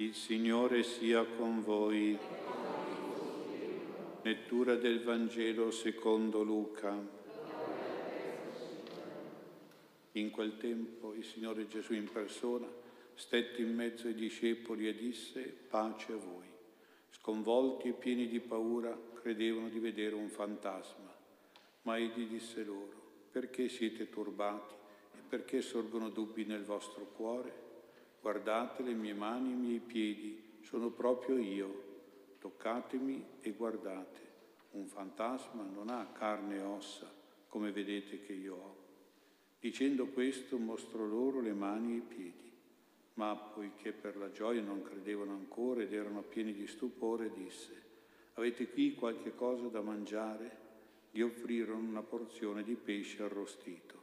Il Signore sia con voi. Lettura del Vangelo secondo Luca. In quel tempo il Signore Gesù in persona stette in mezzo ai discepoli e disse pace a voi. Sconvolti e pieni di paura credevano di vedere un fantasma, ma egli disse loro, perché siete turbati e perché sorgono dubbi nel vostro cuore? Guardate le mie mani e i miei piedi, sono proprio io. Toccatemi e guardate. Un fantasma non ha carne e ossa, come vedete che io ho. Dicendo questo mostrò loro le mani e i piedi. Ma poiché per la gioia non credevano ancora ed erano pieni di stupore, disse, avete qui qualche cosa da mangiare? Gli offrirono una porzione di pesce arrostito.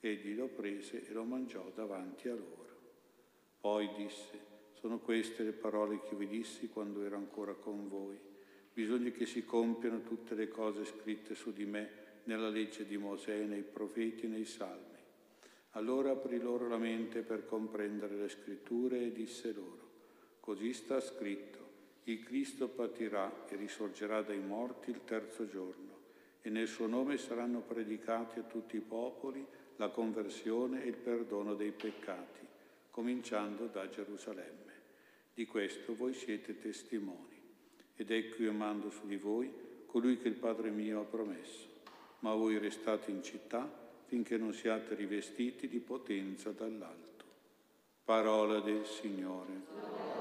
Egli lo prese e lo mangiò davanti a loro. Poi disse, sono queste le parole che vi dissi quando ero ancora con voi. Bisogna che si compiano tutte le cose scritte su di me nella legge di Mosè, nei profeti e nei salmi. Allora aprì loro la mente per comprendere le scritture e disse loro, così sta scritto, il Cristo patirà e risorgerà dai morti il terzo giorno, e nel suo nome saranno predicati a tutti i popoli la conversione e il perdono dei peccati cominciando da Gerusalemme. Di questo voi siete testimoni. Ed ecco io mando su di voi colui che il Padre mio ha promesso. Ma voi restate in città finché non siate rivestiti di potenza dall'alto. Parola del Signore.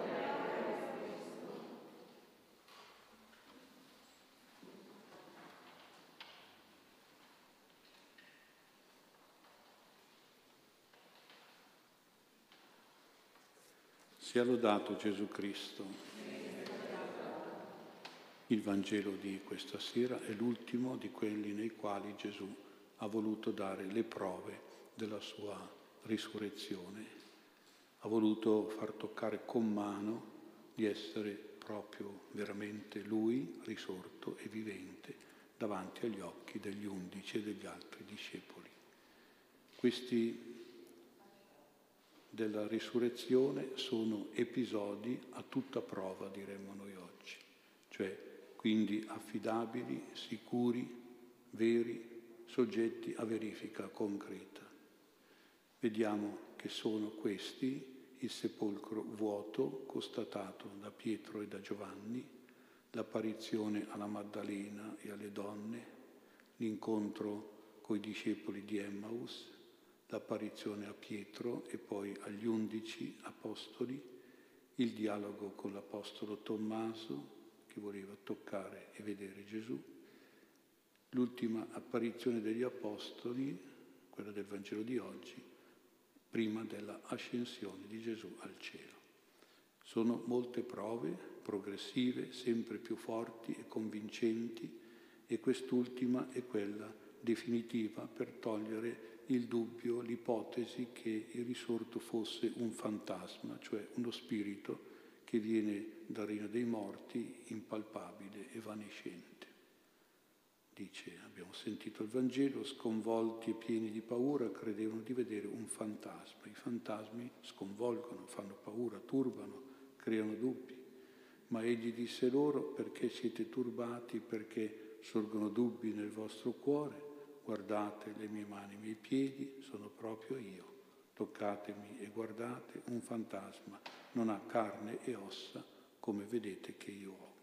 Sia lodato Gesù Cristo. Il Vangelo di questa sera è l'ultimo di quelli nei quali Gesù ha voluto dare le prove della sua risurrezione. Ha voluto far toccare con mano di essere proprio veramente Lui risorto e vivente davanti agli occhi degli undici e degli altri discepoli. Questi della risurrezione sono episodi a tutta prova, diremmo noi oggi, cioè quindi affidabili, sicuri, veri, soggetti a verifica concreta. Vediamo che sono questi il sepolcro vuoto constatato da Pietro e da Giovanni, l'apparizione alla Maddalena e alle donne, l'incontro coi discepoli di Emmaus, l'apparizione a Pietro e poi agli undici apostoli, il dialogo con l'apostolo Tommaso che voleva toccare e vedere Gesù, l'ultima apparizione degli apostoli, quella del Vangelo di oggi, prima della ascensione di Gesù al cielo. Sono molte prove progressive, sempre più forti e convincenti e quest'ultima è quella definitiva per togliere il dubbio, l'ipotesi che il risorto fosse un fantasma, cioè uno spirito che viene dal regno dei morti, impalpabile, evanescente. Dice, abbiamo sentito il Vangelo, sconvolti e pieni di paura, credevano di vedere un fantasma. I fantasmi sconvolgono, fanno paura, turbano, creano dubbi. Ma egli disse loro, perché siete turbati, perché sorgono dubbi nel vostro cuore? Guardate le mie mani, i miei piedi, sono proprio io. Toccatemi e guardate, un fantasma non ha carne e ossa come vedete che io ho.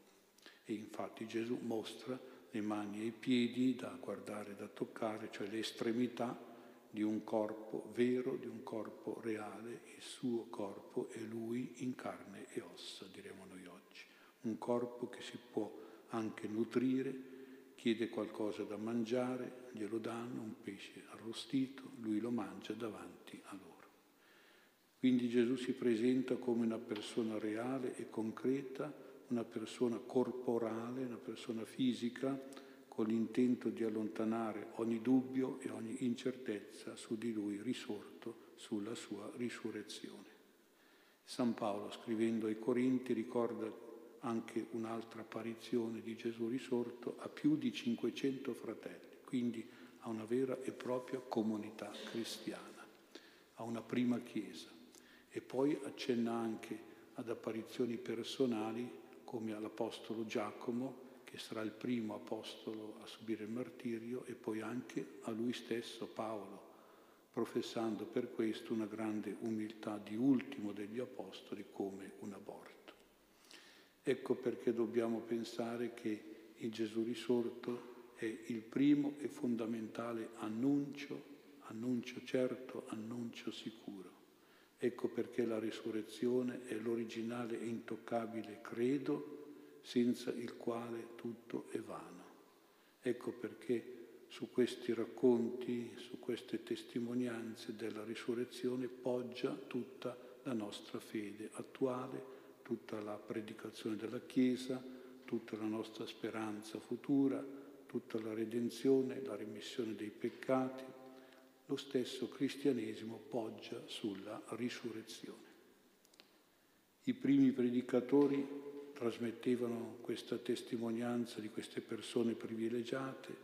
E infatti Gesù mostra le mani e i piedi da guardare, da toccare, cioè le estremità di un corpo vero, di un corpo reale, il suo corpo è lui in carne e ossa, diremo noi oggi. Un corpo che si può anche nutrire, chiede qualcosa da mangiare, glielo danno, un pesce arrostito, lui lo mangia davanti a loro. Quindi Gesù si presenta come una persona reale e concreta, una persona corporale, una persona fisica, con l'intento di allontanare ogni dubbio e ogni incertezza su di lui risorto, sulla sua risurrezione. San Paolo, scrivendo ai Corinti, ricorda anche un'altra apparizione di Gesù risorto a più di 500 fratelli, quindi a una vera e propria comunità cristiana, a una prima chiesa. E poi accenna anche ad apparizioni personali come all'Apostolo Giacomo, che sarà il primo apostolo a subire il martirio, e poi anche a lui stesso, Paolo, professando per questo una grande umiltà di ultimo degli apostoli come un aborto. Ecco perché dobbiamo pensare che il Gesù risorto è il primo e fondamentale annuncio, annuncio certo, annuncio sicuro. Ecco perché la risurrezione è l'originale e intoccabile credo senza il quale tutto è vano. Ecco perché su questi racconti, su queste testimonianze della risurrezione poggia tutta la nostra fede attuale, tutta la predicazione della Chiesa, tutta la nostra speranza futura, tutta la redenzione, la remissione dei peccati. Lo stesso cristianesimo poggia sulla risurrezione. I primi predicatori trasmettevano questa testimonianza di queste persone privilegiate.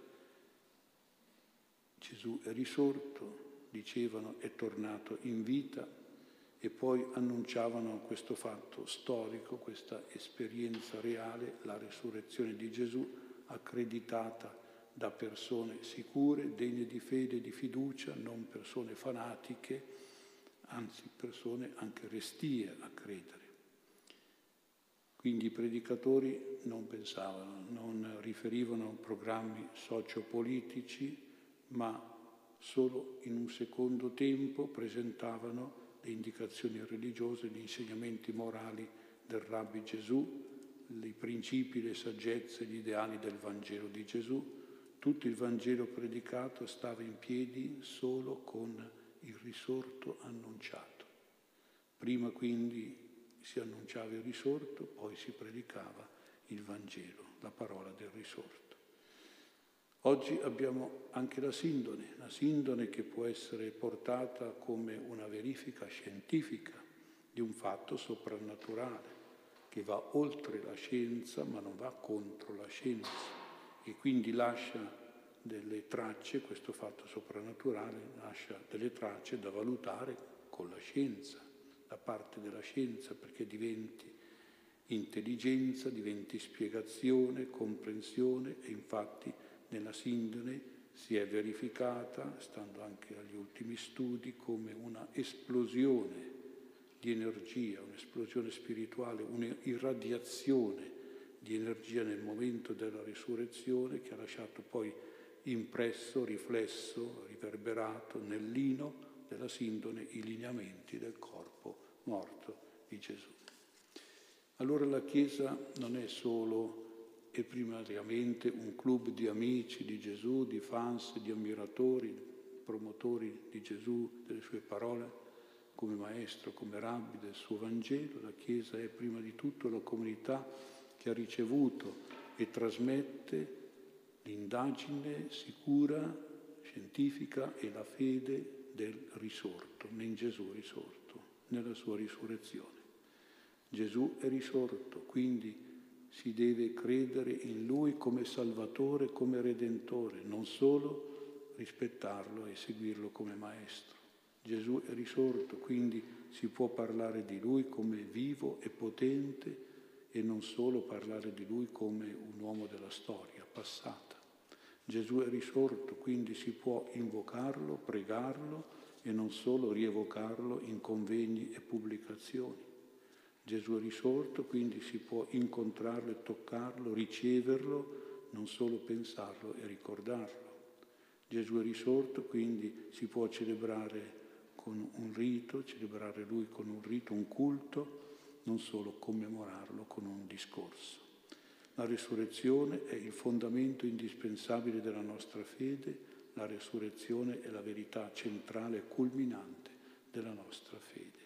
Gesù è risorto, dicevano è tornato in vita, e poi annunciavano questo fatto storico, questa esperienza reale, la risurrezione di Gesù accreditata da persone sicure, degne di fede e di fiducia, non persone fanatiche, anzi persone anche restie a credere. Quindi i predicatori non pensavano, non riferivano programmi sociopolitici, ma solo in un secondo tempo presentavano le indicazioni religiose, gli insegnamenti morali del Rabbi Gesù, i principi, le saggezze, gli ideali del Vangelo di Gesù. Tutto il Vangelo predicato stava in piedi solo con il risorto annunciato. Prima quindi si annunciava il risorto, poi si predicava il Vangelo, la parola del risorto. Oggi abbiamo anche la sindone, la sindone che può essere portata come una verifica scientifica di un fatto soprannaturale, che va oltre la scienza ma non va contro la scienza e quindi lascia delle tracce, questo fatto soprannaturale lascia delle tracce da valutare con la scienza, da parte della scienza, perché diventi intelligenza, diventi spiegazione, comprensione e infatti nella sindone si è verificata, stando anche agli ultimi studi, come una esplosione di energia, un'esplosione spirituale, un'irradiazione di energia nel momento della risurrezione che ha lasciato poi impresso, riflesso, riverberato nel lino della sindone i lineamenti del corpo morto di Gesù. Allora la Chiesa non è solo e primariamente un club di amici di Gesù, di fans, di ammiratori, promotori di Gesù, delle sue parole, come maestro, come rabbi del suo Vangelo. La Chiesa è prima di tutto la comunità che ha ricevuto e trasmette l'indagine sicura, scientifica e la fede del risorto, in Gesù risorto, nella sua risurrezione. Gesù è risorto, quindi si deve credere in Lui come Salvatore, come Redentore, non solo rispettarlo e seguirlo come Maestro. Gesù è risorto, quindi si può parlare di Lui come vivo e potente e non solo parlare di Lui come un uomo della storia passata. Gesù è risorto, quindi si può invocarlo, pregarlo e non solo rievocarlo in convegni e pubblicazioni. Gesù è risorto, quindi si può incontrarlo e toccarlo, riceverlo, non solo pensarlo e ricordarlo. Gesù è risorto, quindi si può celebrare con un rito, celebrare Lui con un rito, un culto, non solo commemorarlo con un discorso. La risurrezione è il fondamento indispensabile della nostra fede, la risurrezione è la verità centrale e culminante della nostra fede.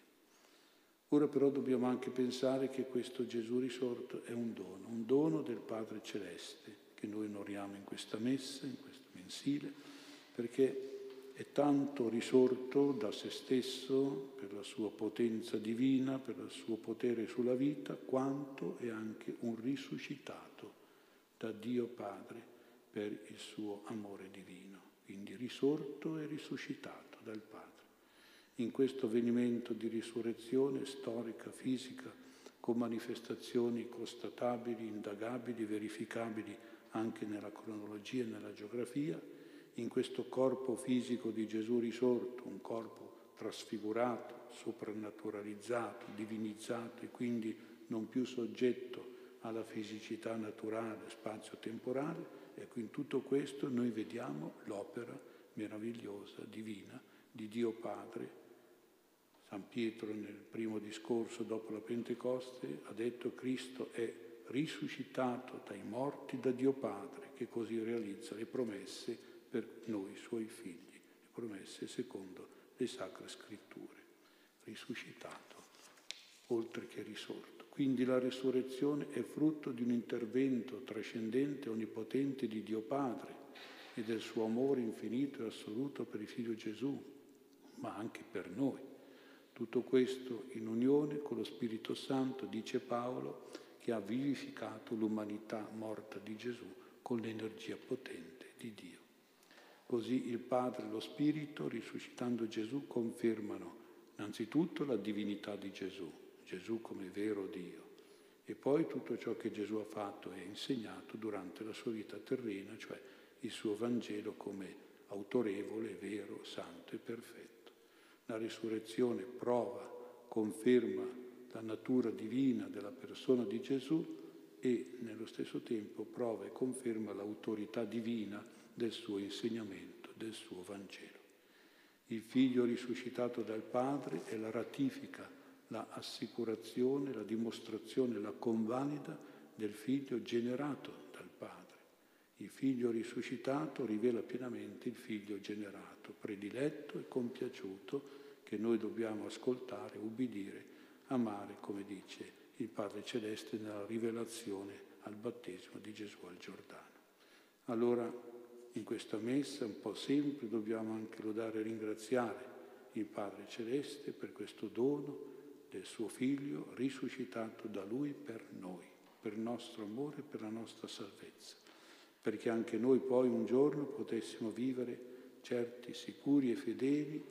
Ora però dobbiamo anche pensare che questo Gesù risorto è un dono, un dono del Padre Celeste, che noi onoriamo in questa messa, in questo mensile, perché è tanto risorto da se stesso, per la sua potenza divina, per il suo potere sulla vita, quanto è anche un risuscitato da Dio Padre per il suo amore divino. Quindi risorto e risuscitato dal Padre in questo avvenimento di risurrezione storica, fisica, con manifestazioni constatabili, indagabili, verificabili anche nella cronologia e nella geografia, in questo corpo fisico di Gesù risorto, un corpo trasfigurato, soprannaturalizzato, divinizzato e quindi non più soggetto alla fisicità naturale, spazio-temporale. Ecco, in tutto questo noi vediamo l'opera meravigliosa, divina, di Dio Padre. San Pietro nel primo discorso dopo la Pentecoste ha detto Cristo è risuscitato dai morti da Dio Padre, che così realizza le promesse per noi suoi figli, le promesse secondo le sacre scritture. Risuscitato, oltre che risorto. Quindi la resurrezione è frutto di un intervento trascendente e onnipotente di Dio Padre e del suo amore infinito e assoluto per il Figlio Gesù, ma anche per noi. Tutto questo in unione con lo Spirito Santo, dice Paolo, che ha vivificato l'umanità morta di Gesù con l'energia potente di Dio. Così il Padre e lo Spirito, risuscitando Gesù, confermano innanzitutto la divinità di Gesù, Gesù come vero Dio, e poi tutto ciò che Gesù ha fatto e insegnato durante la sua vita terrena, cioè il suo Vangelo come autorevole, vero, santo e perfetto. La risurrezione prova, conferma la natura divina della persona di Gesù e nello stesso tempo prova e conferma l'autorità divina del suo insegnamento, del suo Vangelo. Il figlio risuscitato dal Padre è la ratifica la assicurazione, la dimostrazione, la convalida del figlio generato. Il figlio risuscitato rivela pienamente il figlio generato, prediletto e compiaciuto, che noi dobbiamo ascoltare, ubbidire, amare, come dice il Padre Celeste nella rivelazione al battesimo di Gesù al Giordano. Allora, in questa messa, un po' sempre, dobbiamo anche lodare e ringraziare il Padre Celeste per questo dono, del suo figlio risuscitato da lui per noi, per il nostro amore e per la nostra salvezza, perché anche noi poi un giorno potessimo vivere certi, sicuri e fedeli,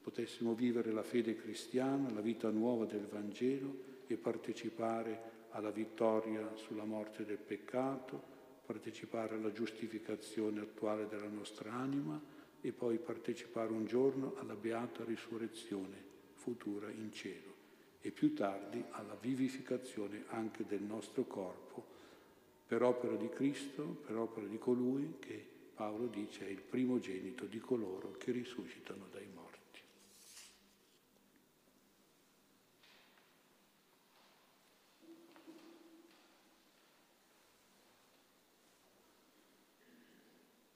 potessimo vivere la fede cristiana, la vita nuova del Vangelo e partecipare alla vittoria sulla morte del peccato, partecipare alla giustificazione attuale della nostra anima e poi partecipare un giorno alla beata risurrezione futura in cielo e più tardi alla vivificazione anche del nostro corpo per opera di Cristo, per opera di colui che Paolo dice è il primogenito di coloro che risuscitano dai morti.